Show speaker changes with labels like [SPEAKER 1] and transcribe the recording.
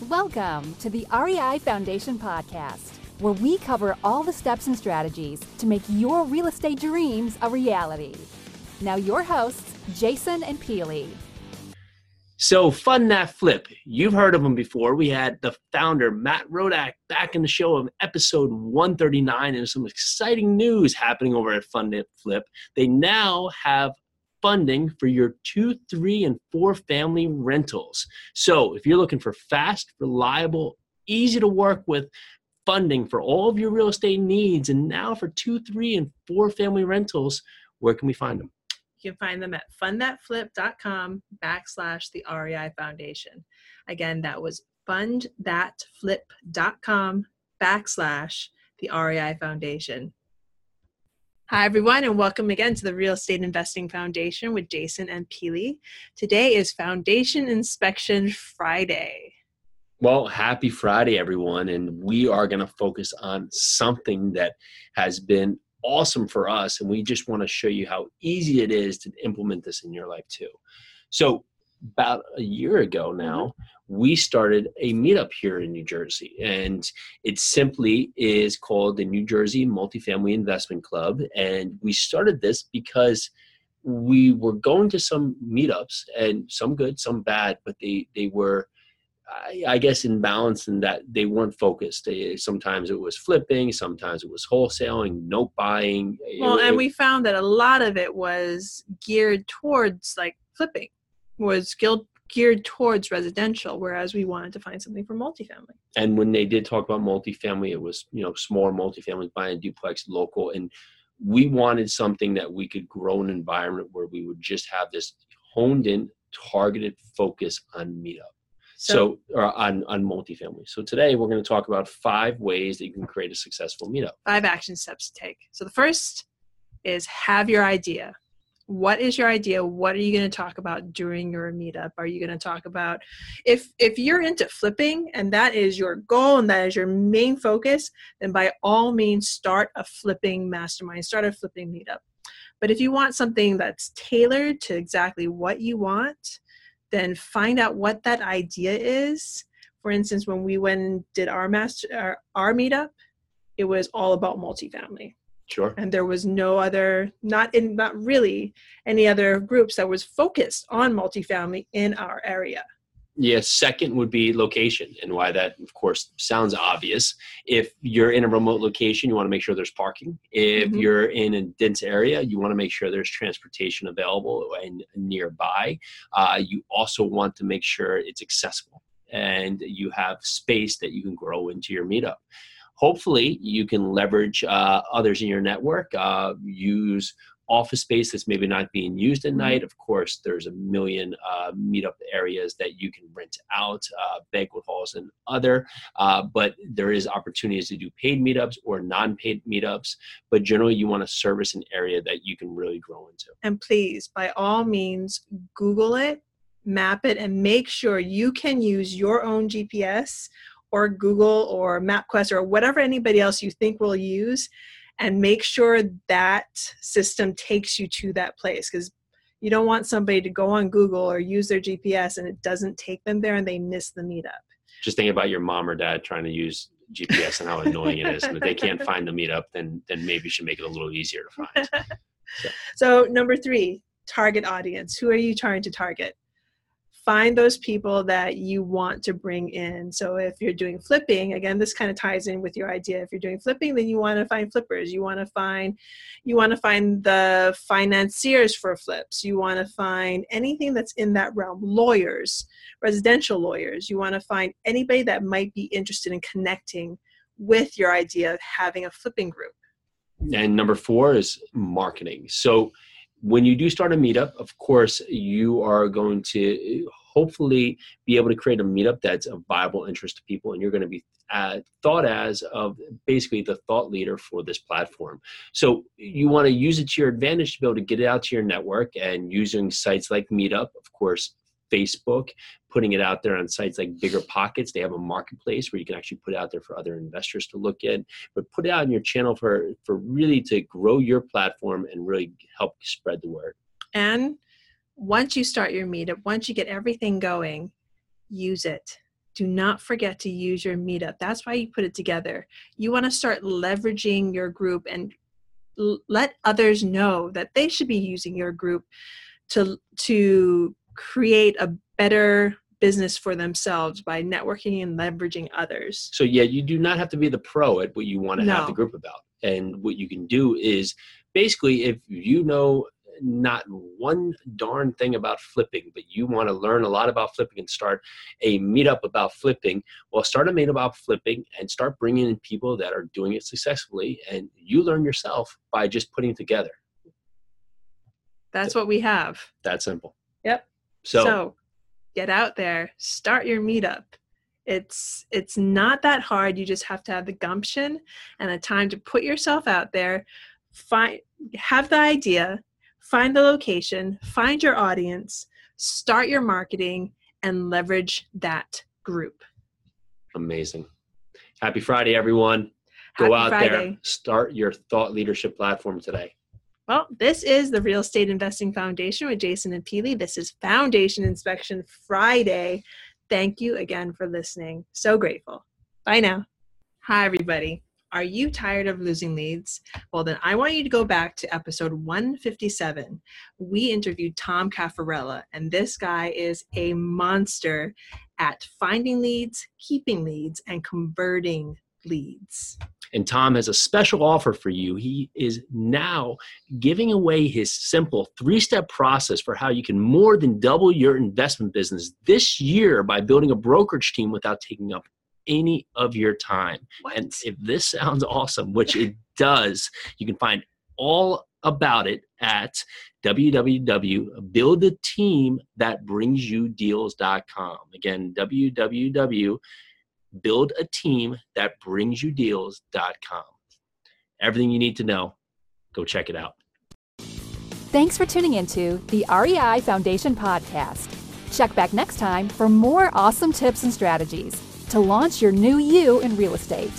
[SPEAKER 1] Welcome to the REI Foundation Podcast, where we cover all the steps and strategies to make your real estate dreams a reality. Now, your hosts, Jason and Pili.
[SPEAKER 2] So, Fund That Flip, you've heard of them before. We had the founder, Matt Rodak, back in the show of episode 139, and some exciting news happening over at Fund That Flip. They now have funding for your two, three, and four family rentals. So, if you're looking for fast, reliable, easy to work with funding for all of your real estate needs, and now for two, three, and four family rentals, where can we find them?
[SPEAKER 3] You can find them at fundthatflip.com backslash the REI Foundation. Again, that was fundthatflip.com backslash the REI Foundation. Hi, everyone, and welcome again to the Real Estate Investing Foundation with Jason and Pili. Today is Foundation Inspection Friday.
[SPEAKER 2] Well, happy Friday, everyone. And we are going to focus on something that has been awesome for us. And we just want to show you how easy it is to implement this in your life, too. So, about a year ago now, mm-hmm. we started a meetup here in New Jersey. And it simply is called the New Jersey Multifamily Investment Club. And we started this because we were going to some meetups and some good, some bad, but they, they were I, I guess in balance in that they weren't focused. They, sometimes it was flipping, sometimes it was wholesaling, note buying.
[SPEAKER 3] Eh, well,
[SPEAKER 2] It-
[SPEAKER 3] and
[SPEAKER 2] it-
[SPEAKER 3] we found that a lot of it was geared towards like flipping, was geared geared towards residential, whereas we wanted to find something for multifamily.
[SPEAKER 2] and when they did talk about multifamily, it was you know smaller multifamily buying duplex local, and we wanted something that we could grow an environment where we would just have this honed in, targeted focus on meetup. So, or on on multifamily. So today we're going to talk about five ways that you can create a successful meetup.
[SPEAKER 3] five action steps to take. So the first is have your idea. What is your idea? What are you going to talk about during your meetup? Are you going to talk about if if you're into flipping and that is your goal and that is your main focus, then by all means start a flipping mastermind, start a flipping meetup. But if you want something that's tailored to exactly what you want, then find out what that idea is. For instance, when we went and did our master our, our meetup, it was all about multifamily
[SPEAKER 2] Sure.
[SPEAKER 3] and there was no other not in not really any other groups that was focused on multifamily in our area
[SPEAKER 2] Yeah, second would be location, and why that, of course, sounds obvious. If you're in a remote location, you want to make sure there's parking. If
[SPEAKER 3] Mhm.
[SPEAKER 2] you're in a dense area, you want to make sure there's transportation available and nearby. Uh, you also want to make sure it's accessible and you have space that you can grow into your meetup. Hopefully, you can leverage uh, others in your network, uh, use office space that's maybe not being used at
[SPEAKER 3] Mhm.
[SPEAKER 2] night. Of course, there's a million uh, meetup areas that you can rent out, uh, banquet halls and other. Uh, but there is opportunities to do paid meetups or non-paid meetups. But generally, you want to service an area that you can really grow into.
[SPEAKER 3] and please by all means google it map it and make sure you can use your own gps or google or mapquest or whatever anybody else you think will use and make sure that system takes you to that place because you don't want somebody to go on google or use their gps and it doesn't take them there and they miss the meetup
[SPEAKER 2] Just think about your mom or dad trying to use GPS and how annoying it is. And if they can't find the meetup, then then maybe you should make it a little easier to find.
[SPEAKER 3] So, number three, target audience. Who are you trying to target? Find those people that you want to bring in. So, if you're doing flipping, again, this kind of ties in with your idea. If you're doing flipping, then you want to find flippers. You want to find, you want to find the financiers for flips. You want to find anything that's in that realm. Lawyers, residential lawyers. You want to find anybody that might be interested in connecting with your idea of having a flipping group.
[SPEAKER 2] And number four is marketing. So when you do start a meetup, of course, you are going to hopefully be able to create a meetup that's of viable interest to people, and you're going to be uh, thought as of basically the thought leader for this platform. So you want to use it to your advantage to be able to get it out to your network, and using sites like Meetup, of course, Facebook, putting it out there on sites like Bigger Pockets. They have a marketplace where you can actually put out there for other investors to look at. But put it out on your channel for for really to grow your platform and really help spread the word.
[SPEAKER 3] And once you start your meetup, once you get everything going, use it. do not forget to use your meetup. That's why you put it together. You want to start leveraging your group and l- let others know that they should be using your group to to create a better business for themselves by networking and leveraging others.
[SPEAKER 2] So yeah, you do not have to be the pro at what you want to have the group about. And what you can do is basically if you know not one darn thing about flipping, but you want to learn a lot about flipping and start a meetup about flipping, well, start a meetup about flipping and start bringing in people that are doing it successfully. And you learn yourself by just putting it together.
[SPEAKER 3] That's what we have.
[SPEAKER 2] That simple. So,
[SPEAKER 3] so get out there, start your meetup. It's it's not that hard. You just have to have the gumption and the time to put yourself out there, find have the idea, find the location, find your audience, start your marketing and leverage that group.
[SPEAKER 2] amazing. Happy Friday, everyone. Go
[SPEAKER 3] Happy
[SPEAKER 2] out
[SPEAKER 3] Friday.
[SPEAKER 2] there, start your thought leadership platform today.
[SPEAKER 3] Well, this is the Real Estate Investing Foundation with Jason and Pili. This is Foundation Inspection Friday. Thank you again for listening. So grateful. Bye now. Hi, everybody. Are you tired of losing leads? Well, then I want you to go back to episode 157. We interviewed Tom Caffarella, and this guy is a monster at finding leads, keeping leads, and converting leads.
[SPEAKER 2] And Tom has a special offer for you. He is now giving away his simple three step process for how you can more than double your investment business this year by building a brokerage team without taking up any of your time.
[SPEAKER 3] What?
[SPEAKER 2] And if this sounds awesome, which it does, you can find all about it at www.buildateamthatbringsyoudeals.com. Again, www.buildateamthatbringsyoudeals.com. Everything you need to know, go check it out.
[SPEAKER 1] Thanks for tuning into the REI Foundation podcast. Check back next time for more awesome tips and strategies to launch your new you in real estate.